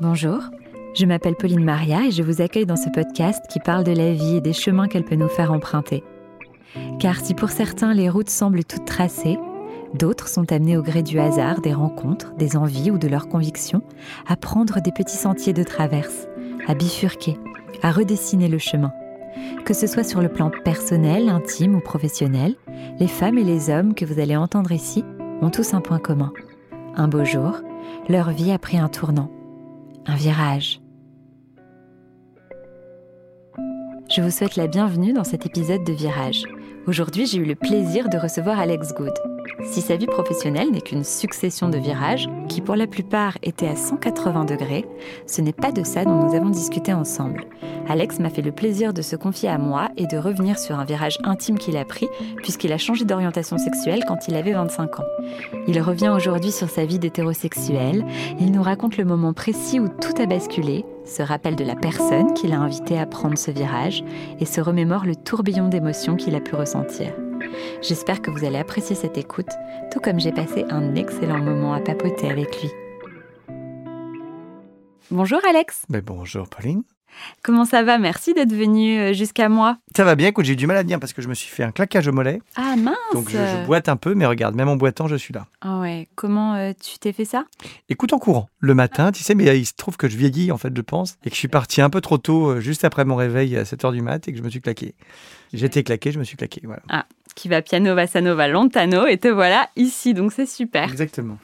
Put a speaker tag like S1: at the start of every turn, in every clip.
S1: Bonjour, je m'appelle Pauline Maria et je vous accueille dans ce podcast qui parle de la vie et des chemins qu'elle peut nous faire emprunter. Car si pour certains les routes semblent toutes tracées, d'autres sont amenés au gré du hasard, des rencontres, des envies ou de leurs convictions, à prendre des petits sentiers de traverse, à bifurquer, à redessiner le chemin. Que ce soit sur le plan personnel, intime ou professionnel, les femmes et les hommes que vous allez entendre ici ont tous un point commun. Un beau jour, leur vie a pris un tournant, un virage. Je vous souhaite la bienvenue dans cet épisode de Virage. Aujourd'hui, j'ai eu le plaisir de recevoir Alex Good. Si sa vie professionnelle n'est qu'une succession de virages, qui pour la plupart étaient à 180 degrés, ce n'est pas de ça dont nous avons discuté ensemble. Alex m'a fait le plaisir de se confier à moi et de revenir sur un virage intime qu'il a pris, puisqu'il a changé d'orientation sexuelle quand il avait 25 ans. Il revient aujourd'hui sur sa vie d'hétérosexuel, il nous raconte le moment précis où tout a basculé, se rappelle de la personne qui l'a invité à prendre ce virage et se remémore le tourbillon d'émotions qu'il a pu ressentir. J'espère que vous allez apprécier cette écoute, tout comme j'ai passé un excellent moment à papoter avec lui. Bonjour Alex.
S2: Ben bonjour Pauline.
S1: Comment ça va? Merci d'être venu euh, jusqu'à moi.
S2: Ça va bien, écoute, j'ai eu du mal à dire parce que je me suis fait un claquage au mollet.
S1: Ah mince
S2: Donc je, je boite un peu, mais regarde, même en boitant, je suis là.
S1: Ah ouais, comment euh, tu t'es fait ça?
S2: Écoute, en courant, le matin, tu sais, mais il se trouve que je vieillis, en fait, je pense, et que je suis parti un peu trop tôt, euh, juste après mon réveil à 7h du mat, et que je me suis claqué. J'étais claqué, je me suis claqué, voilà.
S1: Ah, qui va piano, va lontano, et te voilà ici, donc c'est super.
S2: Exactement.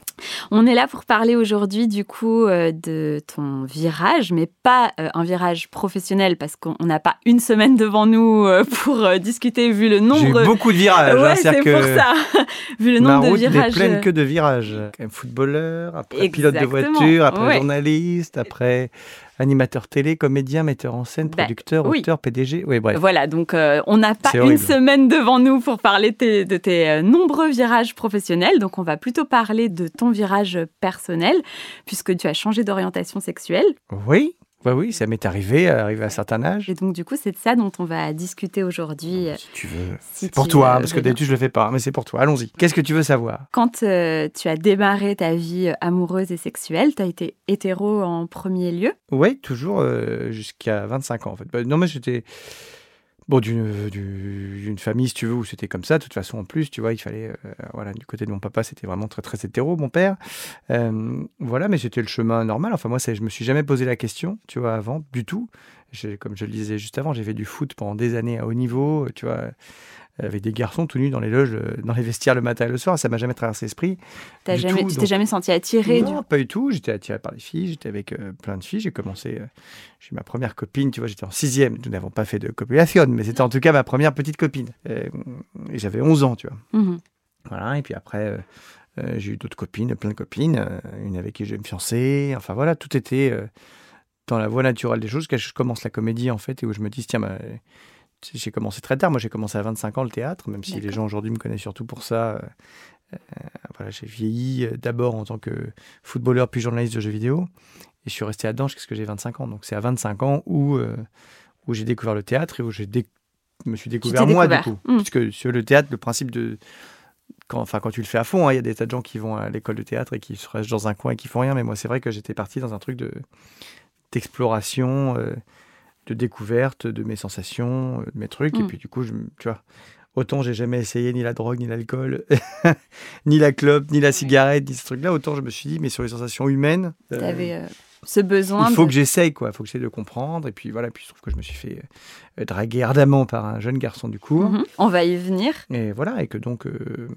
S1: On est là pour parler aujourd'hui du coup euh, de ton virage, mais pas euh, un virage professionnel parce qu'on n'a pas une semaine devant nous euh, pour discuter vu le
S2: J'ai
S1: nombre.
S2: eu beaucoup de virages.
S1: Ouais,
S2: hein,
S1: c'est pour ça. vu le
S2: ma
S1: nombre de
S2: route n'est
S1: virages.
S2: pleine que de virages. Footballeur, après pilote de voiture, après
S1: ouais.
S2: journaliste, après animateur télé, comédien, metteur en scène,
S1: Bah,
S2: producteur,
S1: oui.
S2: auteur, PDG. Oui, bref.
S1: Voilà, donc euh, on n'a pas une semaine devant nous pour parler tes- de tes euh, nombreux virages professionnels. Donc on va plutôt parler de ton virage personnel, puisque tu as changé d'orientation sexuelle.
S2: Oui, bah oui, ça m'est arrivé, arrivé à un certain âge.
S1: Et donc du coup, c'est de ça dont on va discuter aujourd'hui. euh,
S2: Si tu veux.
S1: si
S2: Pour
S1: tu,
S2: toi, parce que d'habitude je le fais pas, mais c'est pour toi. Allons-y. Qu'est-ce que tu veux savoir?
S1: Quand euh, tu as démarré ta vie euh, amoureuse et sexuelle, tu as été hétéro en premier lieu?
S2: Oui, toujours euh, jusqu'à 25 ans en fait. Bah, non mais j'étais bon d'une du- d'une famille si tu veux où c'était comme ça. De toute façon en plus, tu vois, il fallait euh, voilà du côté de mon papa c'était vraiment très très hétéro, mon père. Euh, voilà, mais c'était le chemin normal. Enfin moi, je me suis jamais posé la question, tu vois, avant du tout. Comme je le disais juste avant, j'ai fait du foot pendant des années à haut niveau, tu vois. Avec des garçons tout nus dans les loges, euh, dans les vestiaires le matin et le soir, ça m'a jamais traversé l'esprit.
S1: T'as jamais,
S2: tout,
S1: tu t'es
S2: donc-
S1: jamais senti attiré du
S2: Non, pas du tout. J'étais attiré par les filles. J'étais avec euh, plein de filles. J'ai commencé. euh, j'ai ma première copine. Tu vois, j'étais en sixième. Nous n'avons pas fait de copulation, mais c'était en tout cas ma première petite copine. Euh, et j'avais 11 ans, tu vois.
S1: Mhm.
S2: Voilà. Et puis après, j'ai eu d'autres copines, plein de copines. une avec qui je vais me fiancer. Enfin voilà, tout était dans la voie naturelle des choses. Que je commence la comédie en fait, et où je me dis tiens, bah, j'ai commencé très tard. Moi, j'ai commencé à 25 ans le théâtre, même si les gens aujourd'hui me connaissent surtout pour ça. euh, euh, voilà, j'ai vieilli euh, d'abord en tant que footballeur puis journaliste de jeux vidéo. Et je suis resté là-dedans jusqu'à ce que j'ai 25 ans. Donc c'est à 25 ans où, euh, où j'ai découvert le théâtre et où je me suis découvert moi du coup.
S1: Mm.
S2: Puisque sur le théâtre, le principe de... Quand, enfin, quand tu le fais à fond, hein, il y a des tas de gens qui vont à l'école de théâtre et qui se restent dans un coin et qui font rien. Mais moi, c'est vrai que j'étais parti dans un truc de d'exploration, euh, de découverte de mes sensations, euh, de mes trucs. Et
S1: Mm.
S2: puis du coup, je, tu vois, autant j'ai jamais essayé ni la drogue, ni l'alcool, ni la clope, ni la cigarette, ni ce truc-là. Autant je me suis dit, mais sur les sensations humaines, euh,
S1: T'avais euh, ce besoin.
S2: il faut
S1: de-
S2: que j'essaye, quoi. Il faut que j'essaye de comprendre. Et puis voilà, puis je trouve que je me suis fait euh, draguer ardemment par un jeune garçon du cours.
S1: Mhm. On va y venir.
S2: Et voilà, et que donc, euh,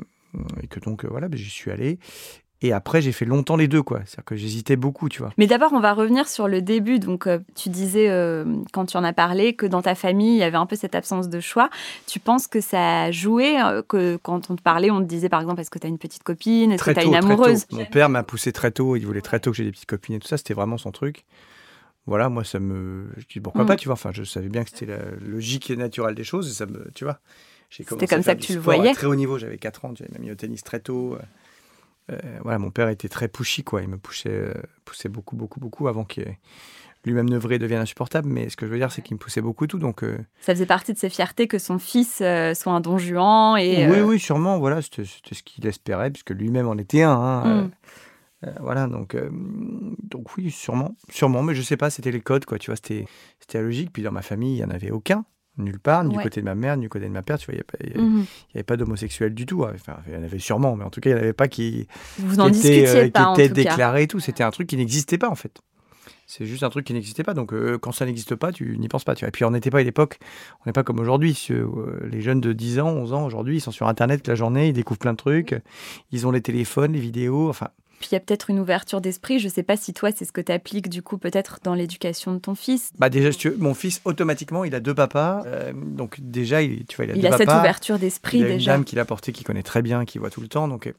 S2: et que donc euh, voilà, ben, j'y suis allé. Et après, j'ai fait longtemps les deux, quoi. C'est-à-dire que j'hésitais beaucoup, tu vois.
S1: Mais d'abord, on va revenir sur le début. Donc, euh, tu disais, euh, quand tu en as parlé, que dans ta famille, il y avait un peu cette absence de choix. Tu penses que ça a joué euh, que quand on te parlait, on te disait, par exemple, est-ce que tu as une petite copine? Est-ce que tu as une amoureuse?
S2: Mon père m'a poussé très tôt. Il voulait très tôt que j'ai des petites copines et tout ça. C'était vraiment son truc. Voilà, moi, ça me. Je dis pourquoi
S1: Mm.
S2: pas, tu vois? Enfin, je savais bien que c'était la logique et naturelle des choses. Et ça me. Tu vois? J'ai
S1: C'était comme
S2: à
S1: ça que tu le
S2: à
S1: voyais.
S2: très haut niveau. J'avais 4 ans. Il m'a mis au tennis très tôt. Euh, voilà, mon père était très pushy, quoi. Il me poussait, euh, poussait beaucoup, beaucoup, beaucoup avant que lui-même Nevré devienne insupportable. Mais ce que je veux dire, c'est qu'il me poussait beaucoup et tout. Donc. euh,
S1: Ça faisait partie de ses fiertés que son fils euh, soit un don Juan. Et,
S2: Oui,
S1: euh,
S2: oui, sûrement. Voilà, c'était ce qu'il espérait, puisque lui-même en était un. hein.
S1: Mm.
S2: Voilà, donc, donc oui, sûrement, sûrement, mais je sais pas, c'était les codes, quoi, tu vois, c'était, c'était la logique. Puis dans ma famille, il n'y en avait aucun, nulle part, ni du côté de ma mère, ni du côté de ma père, tu vois, il n'y avait,
S1: Mhm.
S2: avait pas d'homosexuels du tout. hein. Enfin, il y en avait sûrement, mais en tout cas, il n'y en avait pas qui,
S1: Vous
S2: qui
S1: n'en
S2: était,
S1: discutiez
S2: euh,
S1: pas,
S2: qui
S1: en
S2: était
S1: cas.
S2: déclaré et tout. C'était un truc qui n'existait pas, en fait. C'est juste un truc qui n'existait pas. Donc, euh, quand ça n'existe pas, tu n'y penses pas. Tu vois. Et puis, on n'était pas à l'époque, on n'est pas comme aujourd'hui. Euh, les jeunes de 10 ans, 11 ans, aujourd'hui, ils sont sur Internet toute la journée, ils découvrent plein de trucs. Ils ont les téléphones, les vidéos. Enfin,
S1: Puis il y a peut-être une ouverture d'esprit. Je ne sais pas si toi, c'est ce que tu appliques du coup peut-être dans l'éducation de ton fils.
S2: bah déjà, si tu veux, mon fils, automatiquement, il a deux papas. Euh, donc, déjà, il, tu vois, il a
S1: Il
S2: deux
S1: a cette ouverture d'esprit
S2: Il a une
S1: déjà.
S2: dame qui l'a porté, qui connaît très bien, qui voit tout le temps, donc euh,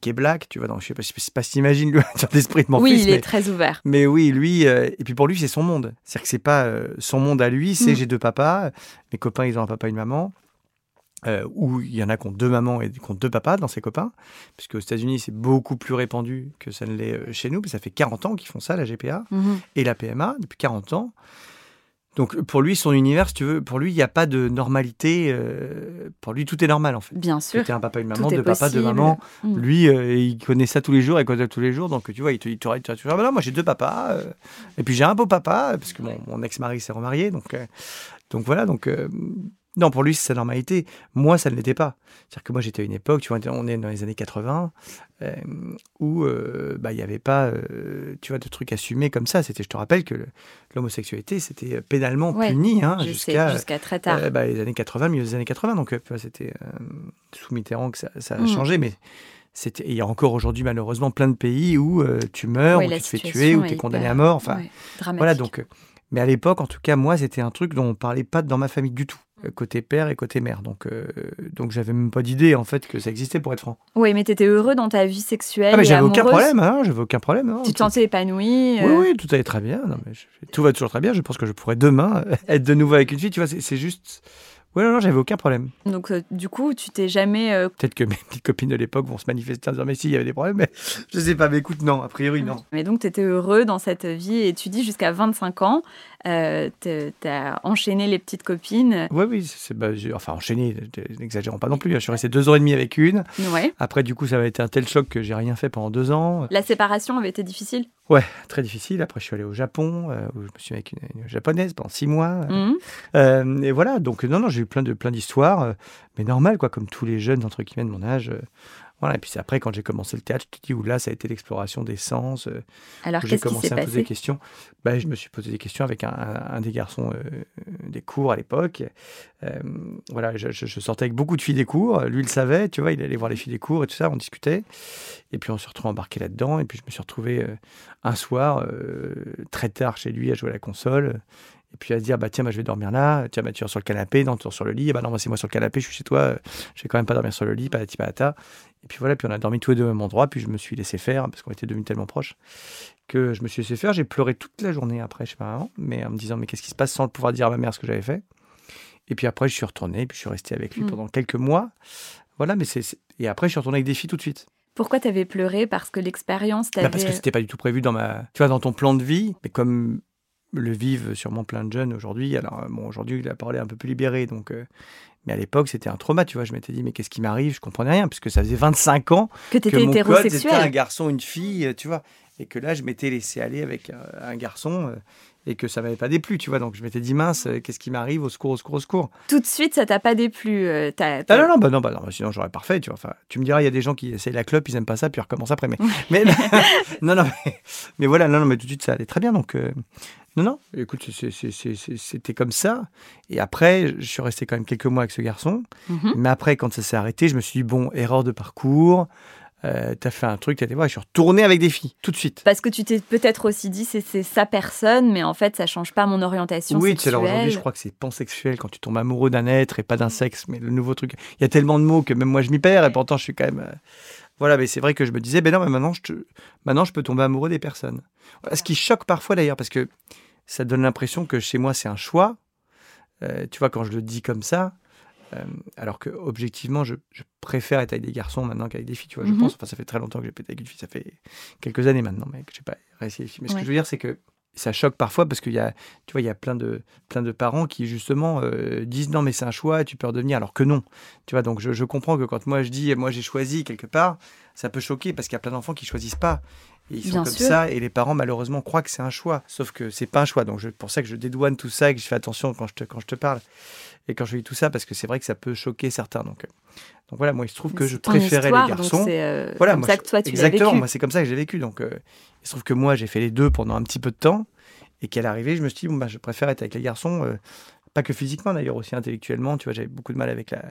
S2: qui est black, tu vois. Donc, je sais pas, je sais pas si t'imagines l'ouverture d'esprit de mon
S1: oui,
S2: fils,
S1: il
S2: mais,
S1: est très ouvert.
S2: mais oui, lui, euh, et puis pour lui, c'est son monde. C'est-à-dire que c'est pas son monde à lui, c'est
S1: Mm.
S2: j'ai deux papas, mes copains, ils ont un papa et une maman. Euh, ou il y en a qui ont deux mamans et qui ont deux papas dans ses copains, puisque aux États-Unis c'est beaucoup plus répandu que ça ne l'est euh, chez nous. puis Ça fait 40 ans qu'ils font ça, la GPA
S1: Mhm.
S2: et la PMA depuis 40 ans. Donc pour lui, son univers, si tu veux, pour lui, il n'y a pas de normalité. euh, pour lui, tout est normal en fait.
S1: Bien sûr.
S2: C'était un papa et une maman, deux papas, deux mamans.
S1: Mm.
S2: Lui, euh, il connaît ça tous les jours, il connaît ça tous les jours. Donc tu vois, il te dit, tu toujours, Ah, bah non, moi j'ai deux papas. euh, et puis j'ai un beau papa, parce que mon, mon ex-mari s'est remarié. Donc, euh, donc voilà, donc. Euh, non, pour lui, c'est sa normalité. Moi, ça ne l'était pas. C'est-à-dire que moi, j'étais à une époque, tu vois, on est dans les années 80, euh, où euh, bah, il n'y avait pas, euh, tu vois, de trucs assumés comme ça. C'était, je te rappelle que l'homosexualité, c'était pénalement
S1: Ouais,
S2: puni hein, jusqu'à
S1: très tard.
S2: euh, bah, les années 80, milieu des années 80. Donc, euh, c'était euh, sous Mitterrand que ça, ça a
S1: Mm.
S2: changé. Mais il y a encore aujourd'hui, malheureusement, plein de pays où euh, tu meurs, où tu te fais tuer, où tu es condamné à mort. Enfin,
S1: Ouais,
S2: voilà, donc. euh, mais à l'époque, en tout cas, moi, c'était un truc dont on parlait pas dans ma famille du tout, euh, côté père et côté mère. Donc, euh, donc j'avais même pas d'idée, en fait, que ça existait, pour être franc.
S1: Oui, mais tu étais heureux dans ta vie sexuelle.
S2: Ah, mais j'avais aucun problème, hein, j'avais aucun problème. hein.
S1: Tu te sentais épanoui.
S2: Oui,
S1: euh,
S2: oui, tout allait très bien. Non, mais je- tout va toujours très bien. Je pense que je pourrais demain euh, être de nouveau avec une fille. Tu vois, c'est c'est juste. Oui, non, non, j'avais aucun problème.
S1: Donc, euh, du coup, tu t'es jamais. euh,
S2: Peut-être que mes petites copines de l'époque vont se manifester en disant Mais si, il y avait des problèmes. Mais je sais pas. Mais écoute, non, a priori, non.
S1: Mais donc, tu étais heureux dans cette vie et tu dis jusqu'à 25 ans, euh, tu as enchaîné les petites copines.
S2: Oui, oui, c'est bah, enfin enchaîné, n'exagérons pas non plus. Je suis resté deux ans et demi avec une.
S1: Ouais.
S2: Après, du coup, ça avait été un tel choc que j'ai rien fait pendant deux ans.
S1: La séparation avait été difficile?
S2: Ouais, très difficile. Après, je suis allé au Japon, euh, où je me suis mis avec une, une japonaise pendant six mois.
S1: Mhm.
S2: Euh, et voilà, donc non, non, j'ai eu plein de plein d'histoires, euh, mais normal, quoi, comme tous les jeunes entre guillemets de mon âge. Euh, voilà, et puis c'est après, quand j'ai commencé le théâtre, je te dis où là, ça a été l'exploration des sens. euh,
S1: Alors,
S2: j'ai
S1: qui
S2: commencé
S1: s'est
S2: à me poser des questions. Bah, je me suis posé des questions avec un, des garçons euh, des cours à l'époque. Euh, voilà, je, sortais avec beaucoup de filles des cours. Lui, il le savait, tu vois, il allait voir les filles des cours et tout ça, on discutait. Et puis on s'est retrouvé embarqué là-dedans. Et puis je me suis retrouvé euh, un soir, euh, très tard chez lui, à jouer à la console. Et puis à se dire, bah tiens, bah, je vais dormir là. Tiens, bah, tu dors sur le canapé, non, tu dors sur le lit. Et bah non, moi, c'est moi sur le canapé, je suis chez toi. euh, Je vais quand même pas dormir sur le lit, patati patata. Et puis voilà, puis on a dormi tous les deux au même endroit. Puis je me suis laissé faire parce qu'on était devenus tellement proches que je me suis laissé faire. J'ai pleuré toute la journée après chez ma maman, mais en me disant, mais qu'est-ce qui se passe sans le pouvoir dire à ma mère ce que j'avais fait? Et puis après, je suis retourné, puis je suis resté avec lui
S1: Mm.
S2: pendant quelques mois. Voilà, mais c'est. Et après, je suis retourné avec des filles tout de suite.
S1: Pourquoi tu avais pleuré? Parce que l'expérience
S2: Bah,
S1: t'avait.
S2: parce que c'était pas du tout prévu dans ma. Tu vois, dans ton plan de vie, mais comme le vivent sûrement plein de jeunes aujourd'hui, alors bon, aujourd'hui, la parole est un peu plus libérée, donc. euh, Mais à l'époque, c'était un trauma, tu vois. Je m'étais dit, mais qu'est-ce qui m'arrive? Je comprenais rien, puisque ça faisait 25 ans
S1: que tu
S2: que
S1: étais
S2: mon code était un
S1: hétérosexuel.
S2: garçon, une fille, euh, tu vois. Et que là, je m'étais laissé aller avec un, un garçon euh, et que ça m'avait pas déplu, tu vois. Donc je m'étais dit, mince, euh, qu'est-ce qui m'arrive? Au secours, au secours, au secours.
S1: Tout de suite, ça t'a pas déplu. euh,
S2: Ah non, non, bah non, bah non, bah sinon j'aurais parfait, tu vois. Enfin, tu me diras, il y a des gens qui essayent la clope, ils aiment pas ça, puis ils recommencent après. Mais, mais non, non, mais, mais voilà, non, non, mais tout de suite, ça allait très bien. Donc, euh, non, non, écoute, c'était comme ça. Et après, je suis resté quand même quelques mois avec ce garçon.
S1: Mhm.
S2: Mais après, quand ça s'est arrêté, je me suis dit, bon, erreur de parcours, euh, t'as fait un truc, t'as été voir, je suis retourné avec des filles, tout de suite.
S1: Parce que tu t'es peut-être aussi dit c'est c'est sa personne, mais en fait ça change pas mon orientation
S2: Oui,
S1: sexuelle.
S2: aujourd'hui, je crois que c'est pansexuel quand tu tombes amoureux d'un être et pas d'un sexe, mais le nouveau truc. Il y a tellement de mots que même moi je m'y perds et pourtant je suis quand même. Voilà, mais c'est vrai que je me disais, ben non, mais maintenant je, te- maintenant je peux tomber amoureux des personnes. Voilà, Ce qui choque parfois d'ailleurs, parce que ça donne l'impression que chez moi c'est un choix. Euh, tu vois, quand je le dis comme ça, euh, alors que objectivement, je, je préfère être avec des garçons maintenant qu'avec des filles, tu vois, je
S1: Mhm.
S2: pense. Enfin, ça fait très longtemps que j'ai pété avec une fille, ça fait quelques années maintenant, mais que j'ai pas réussi des filles. Mais ce que je veux dire, c'est que ça choque parfois parce qu'il y a, tu vois, il y a plein de, plein de parents qui justement euh, disent non mais c'est un choix, tu peux redevenir, alors que non. Tu vois, donc je, je comprends que quand moi je dis moi j'ai choisi quelque part, ça peut choquer parce qu'il y a plein d'enfants qui choisissent pas. Et ils sont
S1: Bien
S2: comme
S1: sûr.
S2: ça et les parents malheureusement croient que c'est un choix, sauf que c'est pas un choix. Donc c'est pour ça que je dédouane tout ça et que je fais attention quand je te, quand je te parle et quand je dis tout ça parce que c'est vrai que ça peut choquer certains. Donc, euh, donc voilà, moi il se trouve que je préférais
S1: histoire,
S2: les garçons.
S1: C'est euh,
S2: Voilà,
S1: comme
S2: moi,
S1: ça
S2: je-
S1: que toi tu
S2: Exactement,
S1: vécu.
S2: moi c'est comme ça que j'ai vécu. Donc euh, il se trouve que moi j'ai fait les deux pendant un petit peu de temps et qu'à l'arrivée je me suis dit bon, bah, je préfère être avec les garçons, euh, pas que physiquement d'ailleurs, aussi intellectuellement. Tu vois, j'avais beaucoup de mal avec la,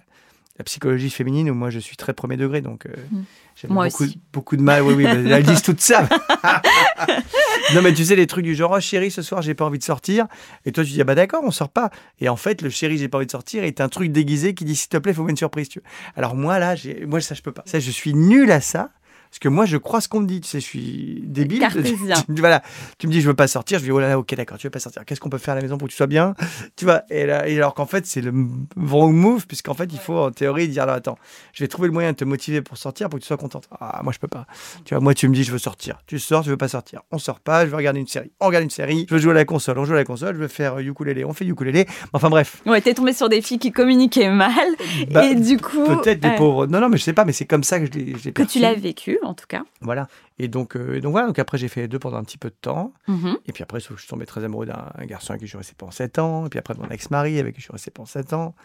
S2: la psychologie féminine où moi je suis très premier degré, donc euh,
S1: Mm.
S2: j'avais
S1: Moi
S2: beaucoup, beaucoup de mal. Oui, oui, mais elles disent tout ça. non, mais tu sais, les trucs du genre, oh, chérie, ce soir j'ai pas envie de sortir. Et toi tu dis, ah bah d'accord, on sort pas. Et en fait, le chéri, j'ai pas envie de sortir est un truc déguisé qui dit, s'il te plaît, faut une surprise. Tu. Alors moi là, j'ai- moi ça je peux pas. Ça, je suis nul à ça. Parce que moi, je crois ce qu'on me dit. Tu sais, je suis débile.
S1: Cartésien.
S2: Voilà. Tu me dis, je veux pas sortir. Je dis, oh là là, ok, d'accord, tu veux pas sortir. Qu'est-ce qu'on peut faire à la maison pour que tu sois bien? Tu vois. Et, là, et alors qu'en fait, c'est le wrong move, puisqu'en fait, il faut en théorie dire, non, attends, je vais trouver le moyen de te motiver pour sortir pour que tu sois contente. Ah, moi, je peux pas. Tu vois, moi, tu me dis, je veux sortir. Tu sors, tu veux pas sortir. On sort pas, je veux regarder une série. On regarde une série. Je veux jouer à la console. On joue à la console. Je veux faire euh, ukulélé. On fait ukulélé. Enfin, bref.
S1: Ouais, t'es tombé sur des filles qui communiquaient mal
S2: Bah,
S1: et du coup
S2: Peut-être des pauvres. Non, non, mais je sais pas, mais c'est comme ça que je l'ai
S1: que tu l'as vécu en tout cas.
S2: Voilà. Et donc, euh, et donc voilà. Donc après, j'ai fait les deux pendant un petit peu de temps.
S1: Mhm.
S2: Et puis après, je suis tombé très amoureux d'un un garçon avec qui je suis resté pendant 7 ans. Et puis après, de mon ex-mari avec qui je suis resté pendant 7 ans.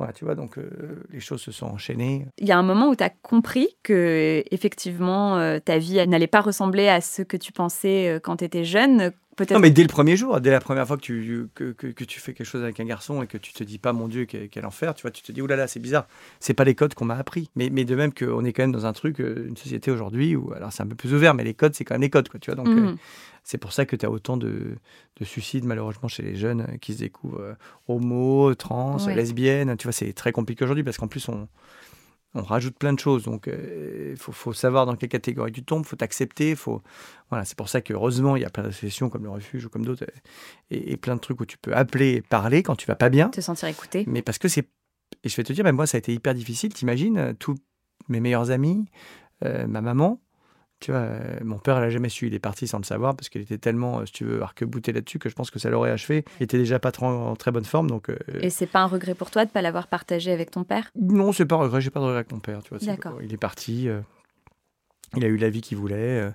S2: Voilà, tu vois, donc euh, les choses se sont enchaînées.
S1: Il y a un moment où tu as compris que effectivement euh, ta vie n'allait pas ressembler à ce que tu pensais euh, quand tu étais jeune. Peut-être.
S2: Non, mais dès le premier jour, dès la première fois que tu, que, que- que tu fais quelque chose avec un garçon et que tu te dis pas, mon Dieu, quel, quel enfer, tu vois, tu te dis, oulala, c'est bizarre. C'est pas les codes qu'on m'a appris. Mais, mais de même qu'on est quand même dans un truc, une société aujourd'hui où, alors c'est un peu plus ouvert, mais les codes, c'est quand même les codes, quoi, tu vois. Donc,
S1: Mhm.
S2: Euh, c'est pour ça que tu as autant de, de suicides, malheureusement, chez les jeunes euh, qui se découvrent euh, homo, trans,
S1: Ouais.
S2: lesbiennes. Tu vois, c'est très compliqué aujourd'hui parce qu'en plus, on, on rajoute plein de choses. Donc, il faut, faut savoir dans quelle catégorie tu tombes, faut t'accepter. Faut... Voilà, c'est pour ça que, heureusement, il y a plein d'associations comme le Refuge ou comme d'autres euh, et, et plein de trucs où tu peux appeler et parler quand tu vas pas bien.
S1: Te sentir écouté.
S2: Mais parce que c'est. Et je vais te dire, même moi, ça a été hyper difficile. T'imagines, euh, tous mes meilleurs amis, euh, ma maman, tu vois, euh, mon père, elle a jamais su. Il est parti sans le savoir parce qu'il était tellement, euh, si tu veux, arc-bouté là-dessus que je pense que ça l'aurait achevé. Il était déjà pas trop en, très bonne forme. Donc, euh,
S1: Et c'est pas un regret pour toi de pas l'avoir partagé avec ton père?
S2: Non, c'est pas un regret. J'ai pas de regret avec mon père. Tu vois,
S1: D'accord.
S2: Il est parti. euh, il a eu la vie qu'il voulait. euh,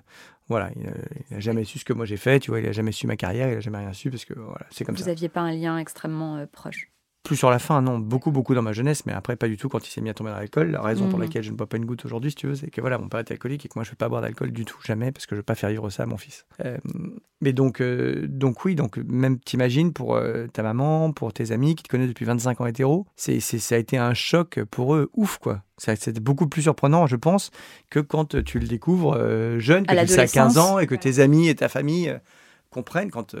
S2: voilà, il a, il a jamais su ce que moi j'ai fait. Tu vois, il a jamais su ma carrière. Il a jamais rien su parce que voilà, c'est comme
S1: Vous
S2: ça.
S1: aviez pas un lien extrêmement proche.
S2: Plus sur la fin, non, beaucoup, beaucoup dans ma jeunesse, mais après pas du tout quand il s'est mis à tomber dans l'alcool. La raison pour
S1: Mhm.
S2: laquelle je ne bois pas une goutte aujourd'hui, si tu veux, c'est que voilà, mon père était alcoolique et que moi je ne vais pas boire d'alcool du tout, jamais, parce que je ne veux pas faire vivre ça à mon fils. Euh, mais donc, euh, donc oui, donc même t'imagines pour euh, ta maman, pour tes amis qui te connaissent depuis 25 ans hétéro, c'est, c'est, ça a été un choc pour eux, ouf quoi. C'est beaucoup plus surprenant, je pense, que quand tu le découvres jeune, que tu sais à 15
S1: l'adolescence.
S2: ans et que tes amis et ta famille comprennent quand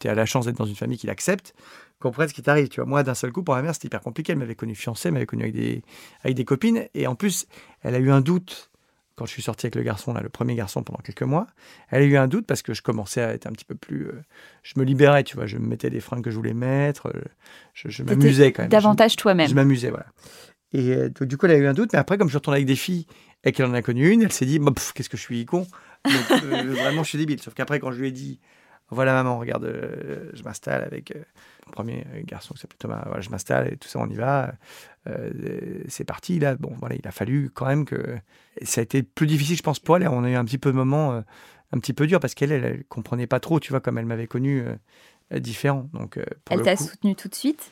S2: tu as la chance d'être dans une famille qui l'accepte comprennent ce qui t'arrive. Tu vois, moi, d'un seul coup, pour ma mère, c'était hyper compliqué. Elle m'avait connu fiancé, elle m'avait connu avec des, avec des copines. Et en plus, elle a eu un doute quand je suis sorti avec le garçon, là, le premier garçon, pendant quelques mois. Elle a eu un doute parce que je commençais à être un petit peu plus. euh, je me libérais, tu vois. Je me mettais des fringues que je voulais mettre. euh, je je m'amusais quand même. Je-
S1: Davantage
S2: je
S1: toi-même.
S2: m'amusais, voilà. Et euh, donc, du coup, elle a eu un doute, mais après, comme je retournais avec des filles et qu'elle en a connu une, elle s'est dit, Bah, qu'est-ce que je suis con. Donc, vraiment, je suis débile. Sauf qu'après, quand je lui ai dit, voilà, maman, regarde, euh, je m'installe avec euh, mon premier garçon qui s'appelle Thomas, voilà, je m'installe et tout ça, on y va. Euh, c'est parti, là. Bon, voilà, il a fallu quand même que. et ça a été plus difficile, je pense, pour elle. On a eu un petit peu de moment euh, un petit peu dur parce qu'elle, elle, elle comprenait pas trop, tu vois, comme elle m'avait connu euh, différent. Donc, euh, pour
S1: Elle
S2: le
S1: t'a soutenu tout de suite?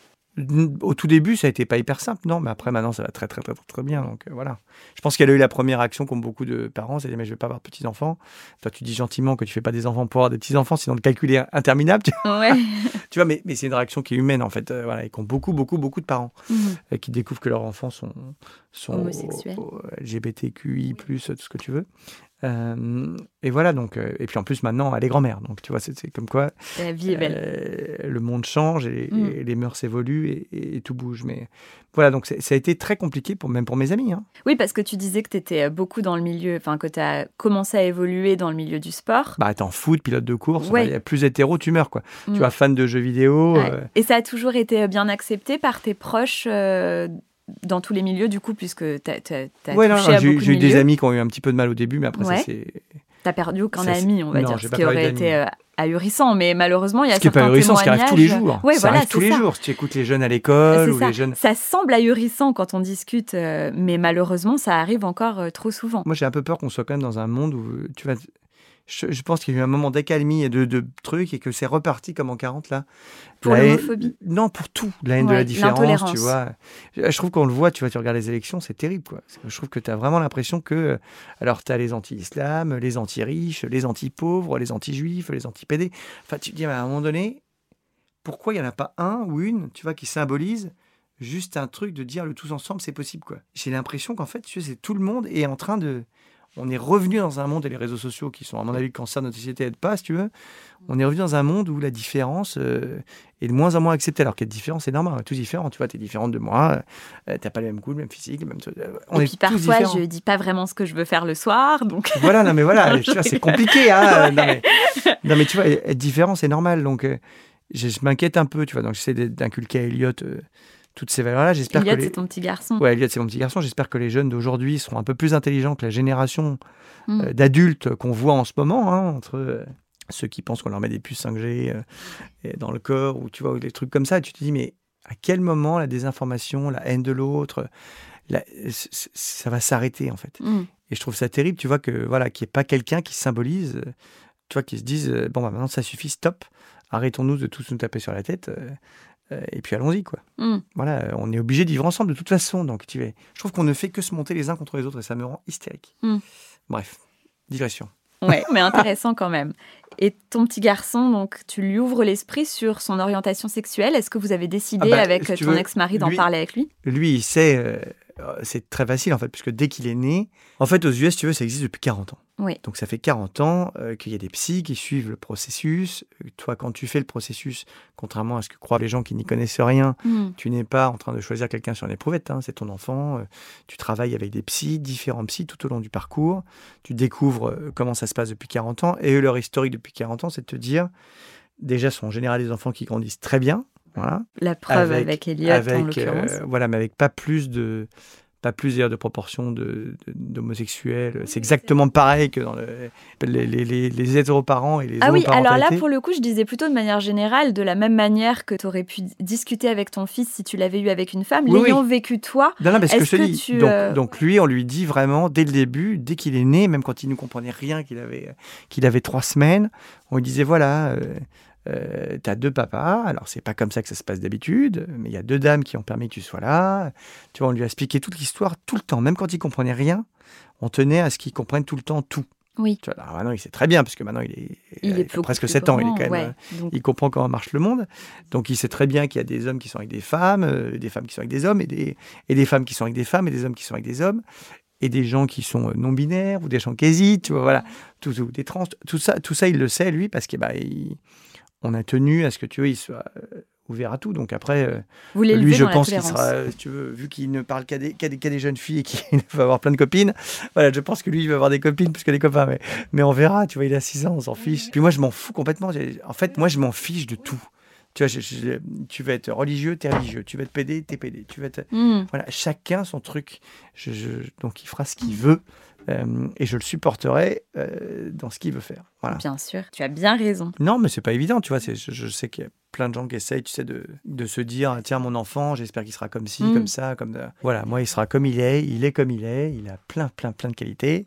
S2: Au tout début, ça a été pas hyper simple, non, mais après, maintenant, ça va très, très, très, très, très bien. Donc, euh, voilà. Je pense qu'elle a eu la première action, comme beaucoup de parents, c'est de dire, mais je vais pas avoir de petits-enfants. Toi, tu dis gentiment que tu fais pas des enfants pour avoir des petits-enfants, sinon le calcul est interminable. Tu,
S1: Ouais.
S2: tu vois, mais, mais c'est une réaction qui est humaine, en fait, euh, voilà, et qu'ont beaucoup, beaucoup, beaucoup de parents
S1: Mhm.
S2: euh, qui découvrent que leurs enfants sont, sont
S1: Homosexuels.
S2: au- au LGBTQI, tout ce que tu veux. Euh, et voilà, donc, euh, et puis en plus, maintenant, elle est grand-mère. Donc, tu vois, c'est comme quoi
S1: La vie est belle.
S2: euh, le monde change et,
S1: Mm.
S2: et les mœurs évoluent et, et- et tout bouge. Mais voilà, donc ça a été très compliqué, pour, même pour mes amis. hein.
S1: Oui, parce que tu disais que tu étais beaucoup dans le milieu, enfin que tu as commencé à évoluer dans le milieu du sport.
S2: Bah, attends, foot, pilote de course,
S1: Ouais.
S2: il y a plus hétéro, tu meurs, quoi.
S1: Mm.
S2: Tu vois, fan de jeux vidéo.
S1: Ouais. Et ça a toujours été bien accepté par tes proches dans tous les milieux, du coup, puisque tu as,
S2: ouais,
S1: touché
S2: non,
S1: à
S2: j'ai eu des amis qui ont eu un petit peu de mal au début, mais après,
S1: Ouais.
S2: ça c'est.
S1: T'as perdu aucun
S2: Ça,
S1: ami, on va
S2: non,
S1: dire, ce qui aurait été euh, ahurissant. Mais malheureusement, il y a
S2: Ce qui est pas ahurissant, ce qui arrive tous les jours.
S1: Ouais,
S2: ça
S1: voilà,
S2: arrive tous
S1: c'est
S2: les
S1: ça.
S2: jours. Si tu écoutes les jeunes à l'école ou
S1: ça.
S2: les jeunes.
S1: Ça semble ahurissant quand on discute, euh, mais malheureusement, ça arrive encore euh, trop souvent.
S2: Moi, j'ai un peu peur qu'on soit quand même dans un monde où tu vas. Je, je pense qu'il y a eu un moment d'accalmie et de, de trucs et que c'est reparti comme en 40 là.
S1: Pour l'homophobie.
S2: Non, pour tout. La haine de la différence, tu vois. Je je trouve qu'on le voit, tu vois, tu regardes les élections, c'est terrible, quoi. Je trouve que tu as vraiment l'impression que. euh, Alors, tu as les anti-islam, les anti-riches, les anti-pauvres, les anti-juifs, les anti-PD. Enfin, tu te dis, à un moment donné, pourquoi il n'y en a pas un ou une, tu vois, qui symbolise juste un truc de dire le tous ensemble, c'est possible, quoi. J'ai l'impression qu'en fait, tu sais, c'est tout le monde est en train de. On est revenu dans un monde, et les réseaux sociaux, qui sont, à mon avis, le cancer de notre société, n'aident pas, si tu veux. On est revenu dans un monde où la différence euh, est de moins en moins acceptée. Alors qu'être différent, c'est normal, on est tous différents. Tu vois, tu es différente de moi, euh, t'as pas le même goût, le même physique, le même. euh, on
S1: Et
S2: est
S1: puis parfois,
S2: différents.
S1: je dis pas vraiment ce que je veux faire le soir, donc
S2: Voilà, non mais voilà, tu vois, c'est compliqué. Hein non, mais, non mais tu vois, être différent, c'est normal. Donc, euh, je, je m'inquiète un peu, tu vois. Donc, j'essaie d'inculquer à Elliot toutes ces valeurs-là. J'espère que les...
S1: c'est ton petit garçon.
S2: Ouais, Elliot, c'est mon petit garçon. J'espère que les jeunes d'aujourd'hui seront un peu plus intelligents que la génération
S1: Mm.
S2: euh, d'adultes qu'on voit en ce moment, hein, entre euh, ceux qui pensent qu'on leur met des puces 5G euh, dans le corps, ou tu vois, des trucs comme ça. Et tu te dis, mais à quel moment la désinformation, la haine de l'autre, la- ça va s'arrêter, en fait?
S1: Mm.
S2: et je trouve ça terrible, tu vois, que voilà, qu'il n'y ait pas quelqu'un qui symbolise, tu vois, qui se dise, bon, bah, maintenant ça suffit, stop, arrêtons-nous de tous nous taper sur la tête, et puis allons-y, quoi.
S1: Mm.
S2: Voilà, euh, on est obligé de vivre ensemble de toute façon, donc tu vois, je trouve qu'on ne fait que se monter les uns contre les autres, et ça me rend hystérique.
S1: Mm.
S2: Bref, digression.
S1: Ouais, mais intéressant quand même. Et ton petit garçon, donc, tu lui ouvres l'esprit sur son orientation sexuelle. Est-ce que vous avez décidé
S2: Ah bah,
S1: avec
S2: si
S1: ton ex-mari d'en parler avec lui?
S2: Lui, il sait, euh, euh, c'est très facile en fait, puisque dès qu'il est né, en fait, aux US, tu veux, ça existe depuis 40 ans.
S1: Oui.
S2: Donc ça fait 40 ans euh, qu'il y a des psys qui suivent le processus. Euh, Toi, quand tu fais le processus, contrairement à ce que croient les gens qui n'y connaissent rien,
S1: Mm.
S2: tu n'es pas en train de choisir quelqu'un sur une éprouvette, hein, c'est ton enfant. euh, tu travailles avec des psys, différents psys tout au long du parcours. Tu découvres euh, comment ça se passe depuis 40 ans. Et eux, leur historique depuis 40 ans, c'est de te dire, déjà, ce sont en général des enfants qui grandissent très bien. Voilà
S1: La preuve avec,
S2: avec-
S1: Elliot, en
S2: avec,
S1: l'occurrence.
S2: euh, voilà, mais avec pas plus de pas plus de proportion de, de- d'homosexuels. C'est exactement pareil que dans le- les, les, les, hétéroparents et les
S1: Ah oui, alors là, pour le coup, je disais plutôt de manière générale, de la même manière que tu aurais pu discuter avec ton fils si tu l'avais eu avec une femme,
S2: Oui,
S1: l'ayant vécu toi.
S2: Non, non, parce que
S1: Est-ce
S2: je
S1: que
S2: dis.
S1: tu,
S2: donc,
S1: euh,
S2: donc lui, on lui dit vraiment dès le début, dès qu'il est né, même quand il ne comprenait rien, qu'il avait, qu'il avait trois semaines, on lui disait voilà, euh, euh, t'as deux papas. Alors c'est pas comme ça que ça se passe d'habitude, mais il y a deux dames qui ont permis que tu sois là. Tu vois, on lui a expliqué toute l'histoire tout le temps, même quand il comprenait rien, on tenait à ce qu'il comprenne tout le temps tout.
S1: Oui.
S2: Tu vois, alors maintenant il sait très bien parce que maintenant il est,
S1: Il
S2: presque
S1: plus
S2: 7 ans, il est quand même.
S1: ouais.
S2: euh,
S1: Donc,
S2: il comprend comment marche le monde. Donc il sait très bien qu'il y a des hommes qui sont avec des femmes, euh, des femmes qui sont avec des hommes, et des, et des femmes qui sont avec des femmes, et des hommes qui sont avec des hommes, et des gens qui sont non-binaires, ou des gens qui hésitent, tu vois, voilà. Tout, tout, des trans, tout ça, tout ça, il le sait, lui, parce qu'on bah, il- on a tenu à ce que, tu vois, il soit euh, ouvert à tout. Donc après, euh,
S1: vous
S2: lui, je pense qu'il sera, euh, si tu veux, vu qu'il ne parle qu'à des, qu'à des, qu'à des jeunes filles et qu'il va avoir plein de copines, voilà, je pense que lui, il va avoir des copines plus que des copains. Mais, mais on verra, tu vois, il a 6 ans, on s'en fiche. Puis moi, je m'en fous complètement. En fait, moi, je m'en fiche de tout. Tu vois, je- je- tu vas être religieux, t'es religieux. Tu vas être pédé, t'es pédé. Tu vas être...
S1: Mm.
S2: Voilà, chacun son truc. Je- donc, il fera ce qu'il veut. Euh, et je le supporterai euh, dans ce qu'il veut faire. Voilà.
S1: Bien sûr, tu as bien raison.
S2: Non, mais c'est pas évident, tu vois. Je, je sais qu'il y a plein de gens qui essayent, tu sais, de, de se dire tiens, mon enfant, j'espère qu'il sera comme ci,
S1: Mm.
S2: comme ça, comme. ça. Voilà, moi, il sera comme il est, il est comme il est, il a plein, plein, plein de qualités.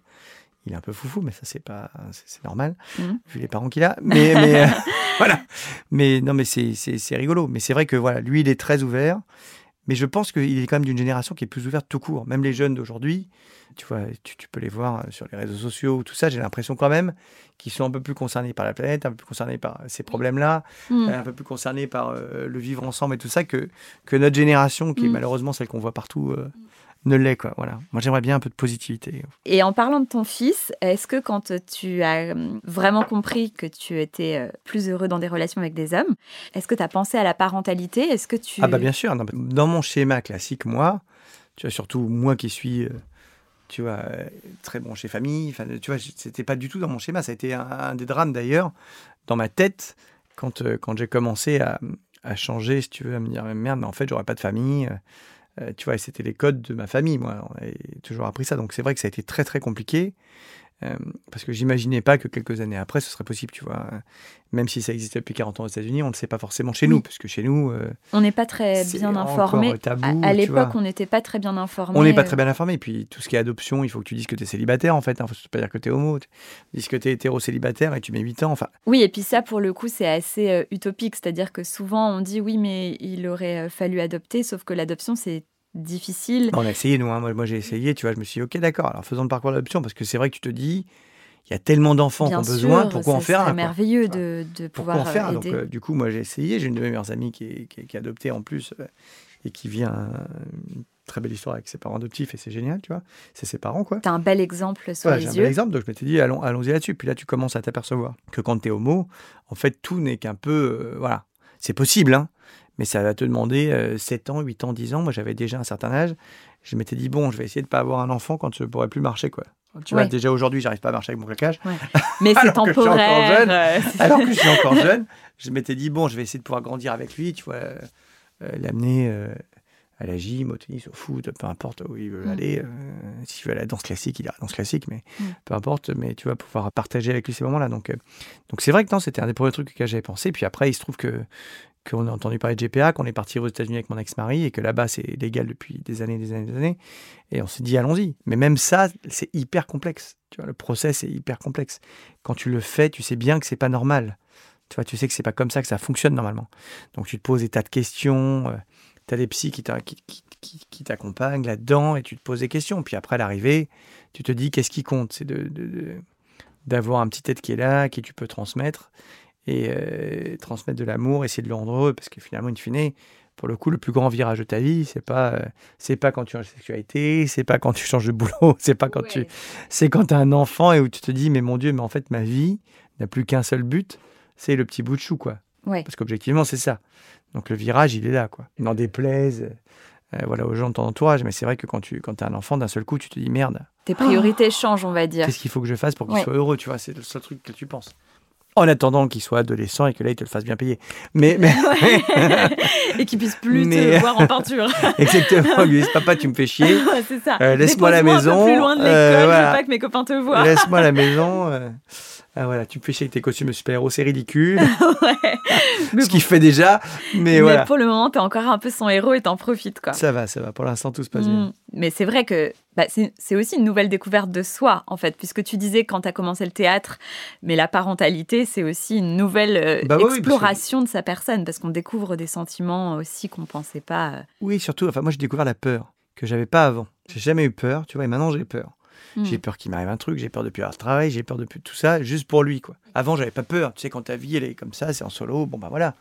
S2: Il est un peu foufou, mais ça, c'est pas, c'est normal,
S1: Mm.
S2: vu les parents qu'il a. Mais, mais euh, voilà. Mais non, mais c'est rigolo. Mais c'est vrai que voilà, lui, il est très ouvert. Mais je pense qu'il est quand même d'une génération qui est plus ouverte tout court. Même les jeunes d'aujourd'hui, tu vois, tu, tu peux les voir euh, sur les réseaux sociaux, tout ça, j'ai l'impression quand même qu'ils sont un peu plus concernés par la planète, un peu plus concernés par ces problèmes-là,
S1: Mm.
S2: un peu plus concernés par euh, le vivre ensemble et tout ça que, que notre génération, qui est
S1: Mm.
S2: malheureusement celle qu'on voit partout, euh, ne l'est. Quoi. Voilà. Moi, j'aimerais bien un peu de positivité.
S1: Et en parlant de ton fils, est-ce que quand tu as euh, vraiment compris que tu étais euh, plus heureux dans des relations avec des hommes, est-ce que tu as pensé à la parentalité? Est-ce que tu...
S2: Ah bah bien sûr. Dans mon schéma classique, moi, tu vois, surtout moi qui suis, euh, tu vois, très bon chez famille, enfin, tu vois, c'était pas du tout dans mon schéma. Ça a été un, un des drames d'ailleurs dans ma tête quand, quand j'ai commencé à, à changer, si tu veux, à me dire merde, mais en fait, j'aurais pas de famille. Euh, tu vois, c'était les codes de ma famille, moi. On avait toujours appris ça. Donc c'est vrai que ça a été très très compliqué. Euh, parce que j'imaginais pas que quelques années après, ce serait possible, tu vois. Même si ça existait depuis 40 ans aux États-Unis, on ne le sait pas forcément chez nous, parce que chez nous. euh,
S1: On n'est pas très bien informé.
S2: tabou,
S1: à, l'époque, on n'était pas très bien informé.
S2: on n'est pas très bien informé. Puis tout ce qui est adoption, il faut que tu dises que tu es célibataire, en fait. Il ne faut pas dire que tu es homo. Tu dis que tu es hétéro-célibataire et tu mets 8 ans. Enfin,
S1: Oui, et puis ça, pour le coup, c'est assez euh, utopique. C'est-à-dire que souvent, on dit oui, mais il aurait euh, fallu adopter, sauf que l'adoption, c'est difficile.
S2: on a essayé, nous. hein. Moi, moi j'ai essayé, tu vois. Je me suis dit, OK, d'accord. Alors faisons le parcours d'adoption, parce que c'est vrai que tu te dis, il y a tellement d'enfants qui ont besoin, pourquoi en faire quoi?
S1: merveilleux de, de pouvoir
S2: en faire?
S1: euh,
S2: Donc,
S1: aider.
S2: euh, du coup, moi, j'ai essayé. J'ai une de mes meilleures amies qui est, qui est- qui est adoptée en plus euh, et qui vit un- une très belle histoire avec ses parents adoptifs et c'est génial, tu vois. C'est ses parents, quoi.
S1: T'as un bel exemple sur les
S2: un bel
S1: yeux.
S2: exemple, donc je m'étais dit, allons, allons-y là-dessus. Puis là, tu commences à t'apercevoir que quand tu es homo, en fait, tout n'est qu'un peu. euh, voilà. C'est possible, hein, mais ça va te demander euh, 7 ans, 8 ans, 10 ans. Moi, j'avais déjà un certain âge. Je m'étais dit, bon, je vais essayer de pas avoir un enfant quand je ne pourrai plus marcher, quoi. Tu vois,
S1: Ouais.
S2: déjà aujourd'hui, j'arrive pas à marcher avec mon claquage.
S1: Mais c'est
S2: Alors que je suis encore
S1: temporaire.
S2: jeune. Alors que je suis encore jeune, je m'étais dit, bon, je vais essayer de pouvoir grandir avec lui, tu vois, euh, euh, l'amener euh, à la gym, au tennis, au foot, peu importe où il veut
S1: Mm.
S2: aller. euh, S'il veut aller à la danse classique, il ira à la danse classique, mais
S1: Mm.
S2: peu importe, mais tu vas pouvoir partager avec lui ces moments-là. Donc, donc c'est vrai que non, c'était un des premiers trucs que j'avais pensé. Puis après, il se trouve que qu'on a entendu parler de GPA, qu'on est parti aux États-Unis avec mon ex-mari et que là-bas c'est légal depuis des années, des années, des années. Et on s'est dit allons-y. Mais même ça, c'est hyper complexe. Tu vois, le process est hyper complexe. Quand tu le fais, tu sais bien que c'est pas normal. Tu vois, tu sais que c'est pas comme ça que ça fonctionne normalement. Donc tu te poses des tas de questions. tu as des psys qui t'a- qui- qui- qui- qui t'accompagnent là-dedans et tu te poses des questions. Puis après l'arrivée, tu te dis qu'est-ce qui compte? C'est de- d'avoir un petit être qui est là, qui tu peux transmettre et euh, transmettre de l'amour, essayer de le rendre heureux. Parce que finalement, in fine, pour le coup, le plus grand virage de ta vie, c'est pas, euh, c'est pas quand tu changes de sexualité, c'est pas quand tu changes de boulot, c'est pas quand tu, c'est quand tu as un enfant et où tu te dis, mais mon Dieu, mais en fait, ma vie n'a plus qu'un seul but, c'est le petit bout de chou, quoi.
S1: Ouais.
S2: Parce qu'objectivement, c'est ça. Donc le virage, il est là, quoi. Il n'en déplaise euh, voilà, aux gens de ton entourage, mais c'est vrai que quand tu quand as un enfant, d'un seul coup, tu te dis, merde,
S1: Tes priorités changent, on va dire.
S2: qu'est-ce qu'il faut que je fasse pour qu'il
S1: Ouais.
S2: soit heureux, tu vois, c'est le seul truc que tu penses. En attendant qu'il soit adolescent et que là, il te le fasse bien payer. Mais, mais
S1: et qu'ils puissent plus
S2: Mais-
S1: te voir en peinture.
S2: exactement, lui dit, papa, tu me fais chier.
S1: Ouais, c'est ça.
S2: Euh, laisse-moi la maison,
S1: Un peu plus loin de l'école,
S2: euh,
S1: je veux
S2: voilà.
S1: pas que mes copains te voient.
S2: Laisse-moi la maison. Ah, voilà, tu me fais chier avec tes costumes super-héros, c'est ridicule.
S1: Ouais. Mais
S2: ce qu'il fait déjà. Mais,
S1: Mais
S2: voilà.
S1: pour le moment, t'es encore un peu son héros et t'en profites, quoi.
S2: Ça va, ça va. Pour l'instant, tout se passe bien.
S1: Mm. Mais c'est vrai que bah, c'est aussi une nouvelle découverte de soi, en fait, puisque tu disais quand tu as commencé le théâtre, mais la parentalité, c'est aussi une nouvelle euh,
S2: Bah oui, que-
S1: exploration de sa personne, parce qu'on découvre des sentiments aussi qu'on pensait pas. euh.
S2: Oui, surtout, enfin, moi, j'ai découvert la peur que j'avais pas avant. J'ai jamais eu peur, tu vois, et maintenant, j'ai peur. J'ai peur qu'il m'arrive un truc, j'ai peur de plus avoir de travail, j'ai peur de plus tout ça, juste pour lui, quoi. Avant, j'avais pas peur. Tu sais, quand ta vie, elle est comme ça, c'est en solo, bon, bah voilà.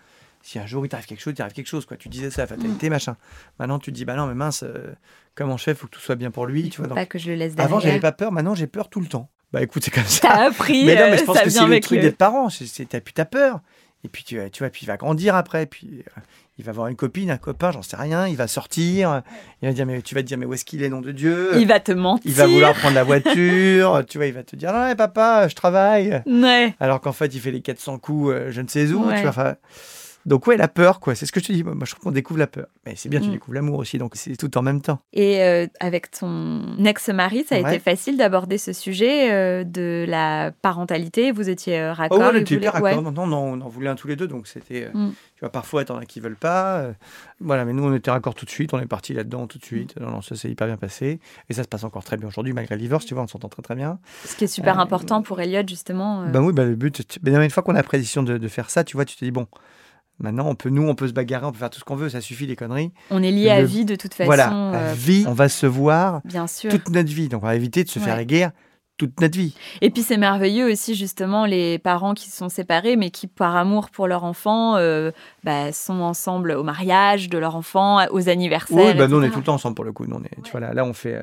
S2: Si un jour il t'arrive quelque chose, il t'arrive quelque chose, quoi. Tu disais ça, fatalité, machin. Maintenant, tu te dis, bah non, mais mince, euh, comment je fais? Faut que tout soit bien pour lui,
S1: Il
S2: tu
S1: faut
S2: vois. donc-
S1: pas que je le laisse derrière.
S2: Avant, j'avais pas peur, maintenant, j'ai peur tout le temps. Bah écoute, c'est comme ça.
S1: T'as appris,
S2: Mais non, mais
S1: euh,
S2: je pense
S1: ça
S2: que c'est le truc
S1: le-
S2: d'être parent. T'as plus ta peur. Et puis tu, tu vois, puis il va grandir après. Puis euh, il va avoir une copine, un copain, j'en sais rien. Il va sortir. Il va dire, mais tu vas te dire, mais où est-ce qu'il est, nom de Dieu?
S1: Il va te mentir.
S2: Il va vouloir prendre la voiture. tu vois, il va te dire, non, mais papa, je travaille.
S1: Ouais.
S2: Alors qu'en fait, il fait les 400 coups, euh, je ne sais où.
S1: Ouais.
S2: Tu vois, donc ouais, la peur, quoi. C'est ce que je te dis. Moi, je trouve qu'on découvre la peur. Mais c'est bien, tu
S1: Mm.
S2: découvres l'amour aussi. Donc c'est tout en même temps.
S1: Et euh, avec ton ex-mari, ça a
S2: Ouais.
S1: été facile d'aborder ce sujet euh, de la parentalité? Vous étiez euh,
S2: Oh,
S1: raccord.
S2: ouais, on était
S1: voulait- ouais.
S2: raccord. Non, non, on en voulait un tous les deux, donc c'était. euh,
S1: Mm.
S2: Tu vois, parfois, t'en as qui veulent pas. voilà, mais nous, on était raccord tout de suite. On est parti là-dedans tout de suite.
S1: Mm.
S2: Non, non, ça s'est hyper bien passé. Et ça se passe encore très bien aujourd'hui, malgré le divorce. Tu vois, on s'entend très, très bien.
S1: Ce qui est super important pour Elliot, justement.
S2: Ben oui, ben le but. ben une fois qu'on a la décision de, de faire ça, tu vois, tu te dis, bon, maintenant, on peut, nous, on peut se bagarrer, on peut faire tout ce qu'on veut. Ça suffit, les conneries.
S1: on est lié à vie de toute façon.
S2: voilà,
S1: euh,
S2: vie, on va se voir
S1: bien sûr.
S2: toute notre vie. Donc, on va éviter de se faire la guerre toute notre vie.
S1: Et puis c'est merveilleux aussi justement les parents qui se sont séparés mais qui par amour pour leur enfant euh, bah, sont ensemble au mariage de leur enfant, aux anniversaires.
S2: Oui, bah, nous, on est tout le temps ensemble pour le coup. Nous, on est, tu vois, là, là, on fait. euh,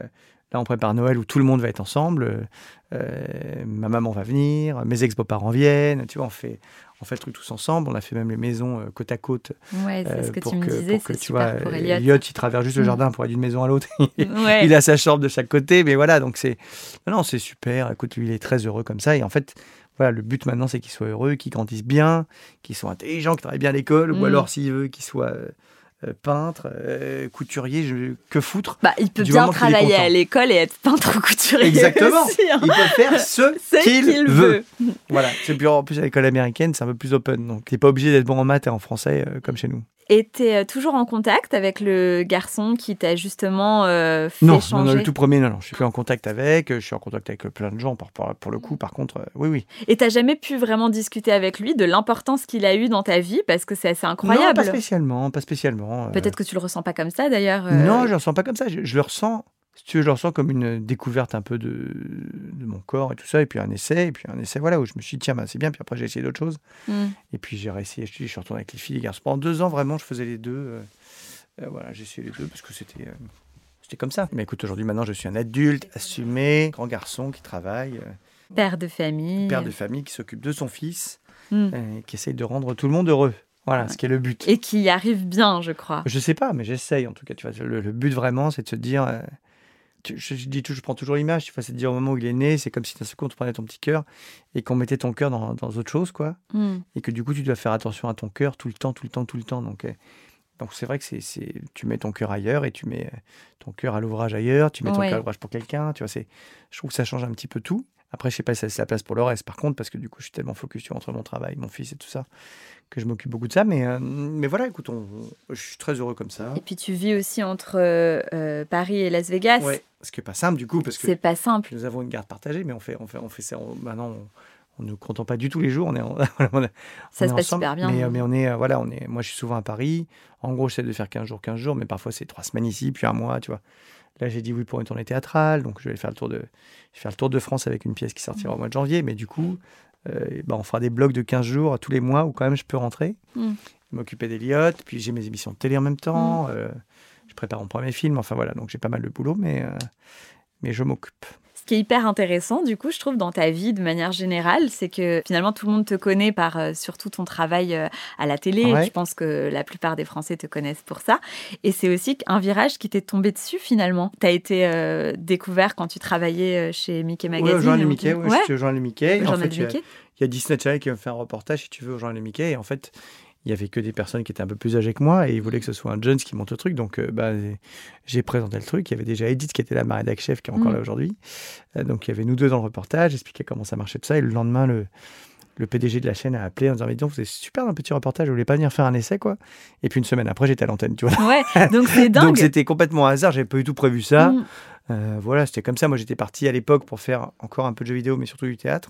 S2: Là, on prépare Noël où tout le monde va être ensemble. euh, ma maman va venir, mes ex-beaux-parents viennent. Tu vois, on fait, on fait le truc tous ensemble. On a fait même les maisons euh, côte à côte.
S1: Ouais, c'est
S2: euh,
S1: ce que
S2: pour
S1: tu me
S2: que,
S1: disais,
S2: pour que,
S1: c'est
S2: tu
S1: super
S2: vois,
S1: pour Elliot.
S2: Elliot, il traverse juste le
S1: Mm.
S2: jardin pour aller d'une maison à l'autre.
S1: Ouais.
S2: il a sa chambre de chaque côté. Mais voilà, donc c'est. Non, non, c'est super. Écoute, lui, il est très heureux comme ça. Et en fait, voilà, le but maintenant, c'est qu'il soit heureux, qu'il grandisse bien, qu'il soit intelligent, qu'il travaille bien à l'école.
S1: Mm.
S2: Ou alors, s'il veut, qu'il soit. Euh, peintre, euh, couturier, je- que foutre.
S1: Bah, il peut bien travailler à l'école et être peintre ou couturier.
S2: Exactement.
S1: aussi, hein.
S2: Il peut faire ce qu'il veut. Voilà. C'est plus en plus à l'école américaine, c'est un peu plus open. Donc, t'es pas obligé d'être bon en maths et en français euh, comme chez nous.
S1: Et t'es euh, toujours en contact avec le garçon qui t'a justement euh, fait
S2: Non, non,
S1: changer
S2: non, le tout premier, non, non. Je suis plus en contact avec. euh, Je suis en contact avec plein de gens pour, pour, pour le coup. Par contre, euh, oui, oui.
S1: Et t'as jamais pu vraiment discuter avec lui de l'importance qu'il a eu dans ta vie parce que c'est assez
S2: Non,
S1: incroyable.
S2: pas spécialement, pas spécialement. euh.
S1: Peut-être que tu le ressens pas comme ça d'ailleurs. euh,
S2: Non, je le ressens pas comme ça. Je, je le ressens, si tu veux, je le ressens comme une découverte un peu de, de mon corps et tout ça. Et puis un essai, et puis un essai, voilà, où je me suis dit, tiens, bah, c'est bien. Puis après, j'ai essayé d'autres choses.
S1: hmm.
S2: Et puis j'ai réessayé, je, suis retourné avec les filles, les garçons. Pendant deux ans, vraiment, je faisais les deux. euh, euh, voilà, j'ai essayé les deux parce que c'était. euh, c'était comme ça. Mais écoute, aujourd'hui, maintenant, je suis un adulte, assumé, grand garçon qui travaille, euh,
S1: Père de famille.
S2: père de famille qui s'occupe de son fils, euh, qui essaye de rendre tout le monde heureux. Voilà,
S1: Ouais.
S2: ce qui est le but.
S1: Et qui y arrive bien, je crois.
S2: Je sais pas, mais j'essaye en tout cas. Tu vois, le, le but vraiment, c'est de se dire. Tu- je, je dis toujours, je prends toujours l'image. Tu vois, c'est de dire au moment où il est né, c'est comme si d'un seul coup on prenait ton petit cœur et qu'on mettait ton cœur dans, dans autre chose, quoi.
S1: Hmm.
S2: Et que du coup, tu dois faire attention à ton cœur tout le temps, tout le temps, tout le temps. Donc, euh, donc c'est vrai que c'est, c'est, tu mets ton cœur ailleurs et tu mets euh, ton cœur à l'ouvrage ailleurs. Tu mets ton
S1: Ouais.
S2: cœur à l'ouvrage pour quelqu'un. Tu vois, c'est, je trouve que ça change un petit peu tout. Après, je sais pas si ça laisse la place pour le reste, par contre, parce que du coup, je suis tellement focus sur entre mon travail, mon fils et tout ça, que je m'occupe beaucoup de ça. Mais, euh, mais voilà, écoute, on- je suis très heureux comme ça.
S1: Et puis tu vis aussi entre euh, Paris et Las Vegas.
S2: Ouais, ce qui n'est pas simple du coup, parce que
S1: C'est pas simple.
S2: nous avons une garde partagée, mais on fait, on fait, on fait ça. on- maintenant, on, ne comptons pas du tout les jours. On est, on
S1: Ça se passe
S2: ensemble,
S1: super bien.
S2: Mais, euh, mais on est, voilà, on est. Moi, je suis souvent à Paris. En gros, j'essaie de faire 15 jours, 15 jours, mais parfois c'est trois semaines ici, puis un mois, tu vois. Là, j'ai dit oui pour une tournée théâtrale, donc je vais faire le tour de, je vais faire le tour de France avec une pièce qui sortira au mois de janvier. Mais du coup, euh, bah, on fera des blocs de 15 jours tous les mois où quand même je peux rentrer,
S1: Mm.
S2: m'occuper d'Eliott, puis j'ai mes émissions de télé en même temps. euh, je prépare mon premier film. Enfin voilà, donc j'ai pas mal de boulot, mais euh, mais je m'occupe.
S1: Qui est hyper intéressant, du coup, je trouve, dans ta vie de manière générale, c'est que finalement, tout le monde te connaît par euh, surtout ton travail euh, à la télé.
S2: Ouais.
S1: Je pense que la plupart des Français te connaissent pour ça. Et c'est aussi un virage qui t'est tombé dessus, finalement. Tu as été euh, découvert quand tu travaillais chez Mickey Magazine.
S2: journal du
S1: donc-
S2: Mickey, ouais,
S1: Ouais,
S2: En fait, il y a- y Disney Channel qui m'a fait un reportage, si tu veux, au journal du Mickey. Et en fait, il y avait que des personnes qui étaient un peu plus âgées que moi et ils voulaient que ce soit un Jones qui monte le truc. Donc, euh, bah, j'ai présenté le truc. Il y avait déjà Edith qui était là, ma rédac chef, qui est encore
S1: Mm.
S2: là aujourd'hui. Euh, donc, il y avait nous deux dans le reportage, j'expliquais comment ça marchait tout ça. Et le lendemain, le, le PDG de la chaîne a appelé en disant Mais donc, vous êtes super dans le petit reportage, vous voulez pas venir faire un essai, quoi? Et puis une semaine après, j'étais à l'antenne, tu vois.
S1: Ouais, donc c'est dingue.
S2: Donc, c'était complètement un hasard, j'avais pas du tout prévu ça.
S1: Mm.
S2: Euh, voilà, c'était comme ça. Moi, j'étais parti à l'époque pour faire encore un peu de jeux vidéo, mais surtout du théâtre.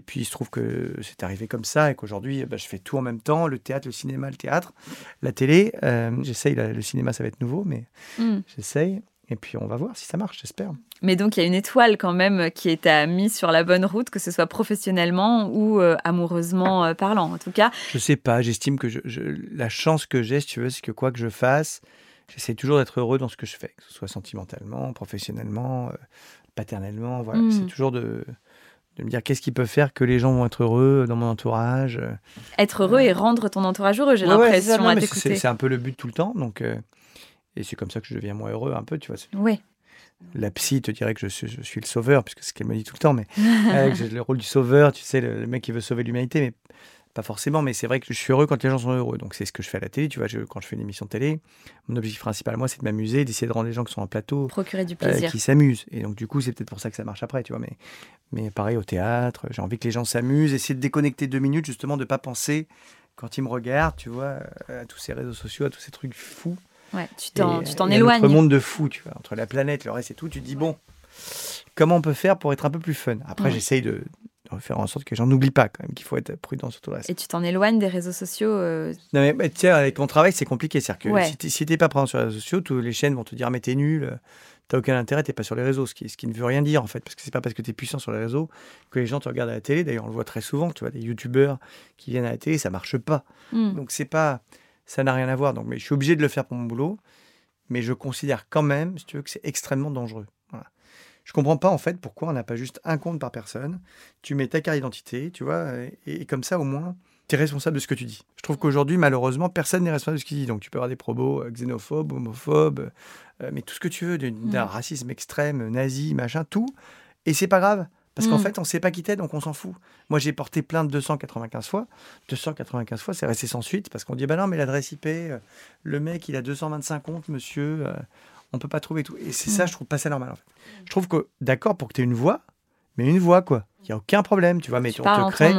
S2: Et puis, il se trouve que c'est arrivé comme ça et qu'aujourd'hui, bah, je fais tout en même temps le théâtre, le cinéma, le théâtre, la télé. Euh, j'essaye, le cinéma, ça va être nouveau, mais
S1: Mm.
S2: j'essaye. Et puis, on va voir si ça marche, j'espère.
S1: Mais donc, il y a une étoile quand même qui est à mis sur la bonne route, que ce soit professionnellement ou euh, amoureusement euh, parlant. En tout cas,
S2: Je sais pas, j'estime que je, je- la chance que j'ai, si tu veux, c'est que quoi que je fasse, j'essaie toujours d'être heureux dans ce que je fais, que ce soit sentimentalement, professionnellement, euh, paternellement. Voilà,
S1: Mm.
S2: c'est toujours de, de me dire qu'est-ce qui peut faire que les gens vont être heureux dans mon entourage. euh,
S1: être heureux et rendre ton entourage heureux, j'ai
S2: Ouais, ouais, c'est
S1: l'impression
S2: un peu le but tout le temps. Donc, euh, et c'est comme ça que je deviens moins heureux un peu. Tu vois,
S1: Oui.
S2: la psy te dirait que je suis, je suis le sauveur, puisque c'est ce qu'elle me dit tout le temps. Mais euh, que j'ai le rôle du sauveur, tu sais, le, le mec qui veut sauver l'humanité, mais pas forcément. Mais c'est vrai que je suis heureux quand les gens sont heureux. Donc c'est ce que je fais à la télé. Tu vois, je- quand je fais une émission de télé, mon objectif principal, moi, c'est de m'amuser, d'essayer de rendre les gens qui sont en plateau
S1: Procurer du
S2: euh,
S1: plaisir.
S2: qui s'amusent. Et donc, du coup, c'est peut-être pour ça que ça marche après, tu vois. Mais, mais pareil au théâtre, j'ai envie que les gens s'amusent, essayer de déconnecter deux minutes, justement, de pas penser quand ils me regardent, tu vois, euh, à tous ces réseaux sociaux, à tous ces trucs fous.
S1: Ouais, tu t'en, tu t'en éloignes.
S2: Notre monde de fous, tu vois, entre la planète, le reste et tout, tu te dis, bon, comment on peut faire pour être un peu plus fun? Après,
S1: Ouais.
S2: j'essaye de faire en sorte que les gens n'oublient pas, quand même, qu'il faut être prudent sur tout le reste.
S1: Et tu t'en éloignes des réseaux sociaux. euh,
S2: Non, mais, tiens, avec mon travail, c'est compliqué. C'est-à-dire que
S1: Ouais.
S2: si si t'es pas présent sur les réseaux sociaux, tous les chaînes vont te dire, mais t'es nul, t'as aucun intérêt, t'es pas sur les réseaux. Ce qui, ce qui ne veut rien dire, en fait, parce que c'est pas parce que t'es puissant sur les réseaux que les gens te regardent à la télé. D'ailleurs, on le voit très souvent, tu vois, des youtubeurs qui viennent à la télé, ça marche pas.
S1: hmm.
S2: Donc, c'est pas. Ça n'a rien à voir. Donc, mais je suis obligé de le faire pour mon boulot, mais je considère quand même, si tu veux, que c'est extrêmement dangereux. Je comprends pas, en fait, pourquoi on n'a pas juste un compte par personne. Tu mets ta carte d'identité, tu vois, et, et comme ça, au moins, tu es responsable de ce que tu dis. Je trouve qu'aujourd'hui, malheureusement, personne n'est responsable de ce qu'il dit. Donc, tu peux avoir des probos euh, xénophobes, homophobes, euh, mais tout ce que tu veux, du- d'un
S1: Mm.
S2: racisme extrême, nazi, machin, tout. Et c'est pas grave, Parce qu'en
S1: Mm.
S2: fait, on sait pas qui t'es, donc on s'en fout. Moi, j'ai porté plainte 295 fois. 295 fois, c'est resté sans suite parce qu'on dit bah non, mais l'adresse IP, euh, le mec, il a 225 comptes, monsieur, euh, on peut pas trouver tout. Et c'est ça,
S1: Mm.
S2: je trouve pas ça normal. En fait. Je trouve que d'accord pour que tu aies une voix, mais une voix quoi. Il y a aucun problème, tu vois. Mais
S1: Tu
S2: on te crée.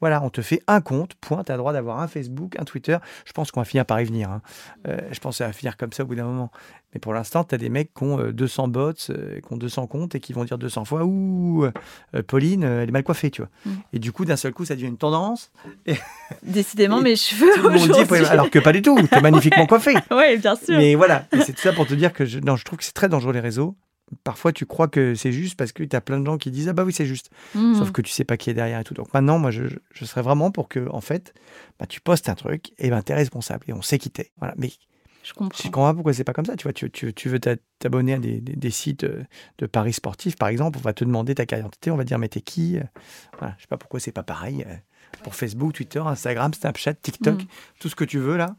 S2: Voilà, on te fait un compte. Point. Tu as le droit d'avoir un Facebook, un Twitter. Je pense qu'on va finir par y venir. hein. Euh, je pense que ça va finir comme ça au bout d'un moment. Mais pour l'instant, tu as des mecs qui ont euh, 200 bots, euh, qui ont 200 comptes et qui vont dire 200 fois Ouh, euh, Pauline, euh, elle est mal coiffée, tu vois.
S1: Mm.
S2: Et du coup, d'un seul coup, ça devient une tendance.
S1: Décidément,
S2: Et
S1: mes cheveux aujourd'hui.
S2: alors que pas du tout. Tu es magnifiquement coiffée.
S1: Oui, bien sûr.
S2: Mais voilà, c'est tout ça pour te dire que je, non, je trouve que c'est très dangereux les réseaux. Parfois, tu crois que c'est juste parce que tu as plein de gens qui disent Ah bah oui, c'est juste.
S1: Mm.
S2: Sauf que tu sais pas qui est derrière et tout. Donc maintenant, moi, je, je- je serais vraiment pour que, en fait, bah, tu postes un truc et ben, tu es responsable et on sait qui t'es. Voilà. Mais
S1: Je
S2: je
S1: comprends.
S2: comprends pas pourquoi c'est pas comme ça. Tu vois, tu, tu, tu veux t'a- t'abonner à des, des- des sites euh, de paris sportifs, par exemple, on va te demander ta carte d'identité, on va dire mais t'es qui Euh, Voilà. Je sais pas pourquoi c'est pas pareil euh, pour Facebook, Twitter, Instagram, Snapchat, TikTok,
S1: Mm.
S2: tout ce que tu veux là.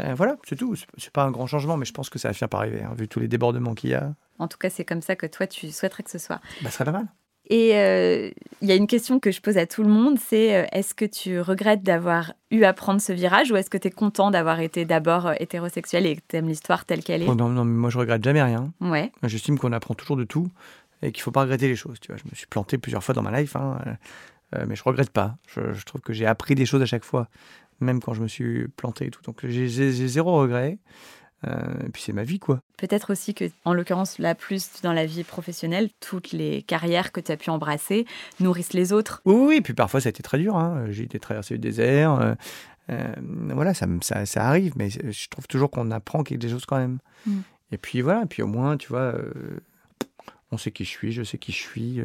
S2: Euh, voilà, c'est tout. C'est- pas un grand changement, mais je pense que ça va finir par arriver, hein, vu tous les débordements qu'il y a.
S1: En tout cas, c'est comme ça que toi, tu souhaiterais que ce soit.
S2: Bah, ce serait pas mal.
S1: Et euh, il y a une question que je pose à tout le monde, c'est euh, est-ce que tu regrettes d'avoir eu à prendre ce virage ou est-ce que tu es content d'avoir été d'abord euh, hétérosexuel et que tu aimes l'histoire telle qu'elle est?
S2: Oh, non, non, mais moi je regrette jamais rien.
S1: Ouais.
S2: J'estime qu'on apprend toujours de tout et qu'il faut pas regretter les choses. Tu vois, je me suis planté plusieurs fois dans ma life, hein, euh, euh, mais je regrette pas. Je, je trouve que j'ai appris des choses à chaque fois, même quand je me suis planté et tout. Donc j'ai zéro regret. Euh, et puis c'est ma vie, quoi.
S1: Peut-être aussi que, en l'occurrence, là, plus dans la vie professionnelle, toutes les carrières que tu as pu embrasser nourrissent les autres.
S2: Oui, oui, oui. Puis parfois ça a été très dur. hein. J'ai été traverser le désert. euh, euh, voilà, ça, me- ça, ça arrive, mais je trouve toujours qu'on apprend quelque chose quand même.
S1: Mm.
S2: Et puis voilà, et puis au moins, tu vois, on sait qui je suis, je sais qui je suis,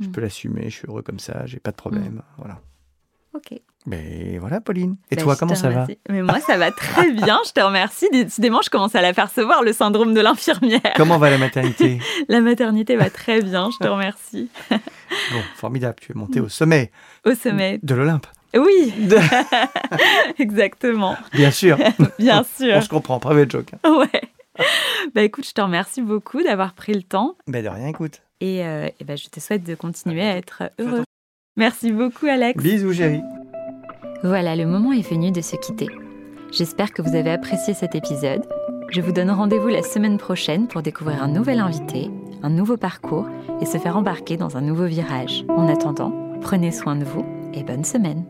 S2: je
S1: Mm.
S2: peux l'assumer, je suis heureux comme ça, j'ai pas de problème. Voilà.
S1: Ok.
S2: Mais voilà, Pauline. Et
S1: Bah,
S2: toi, comment ça va.
S1: Mais moi, ça va très bien, je te remercie. Décidément, je commence à l'apercevoir, le syndrome de l'infirmière.
S2: Comment va la maternité
S1: La maternité va très bien, je te remercie.
S2: Bon, formidable, tu es monté au sommet
S1: Au sommet.
S2: de l'Olympe.
S1: Oui,
S2: De-
S1: exactement.
S2: Bien sûr,
S1: Bien sûr.
S2: on se comprend, private joke.
S1: Ouais. Bah écoute, je te remercie beaucoup d'avoir pris le temps
S2: Ben de rien, écoute.
S1: et, euh, et bah, je te souhaite de continuer à être heureux. Merci beaucoup, Alex.
S2: Bisous, chérie.
S1: Voilà, le moment est venu de se quitter. J'espère que vous avez apprécié cet épisode. Je vous donne rendez-vous la semaine prochaine pour découvrir un nouvel invité, un nouveau parcours et se faire embarquer dans un nouveau virage. En attendant, prenez soin de vous et bonne semaine.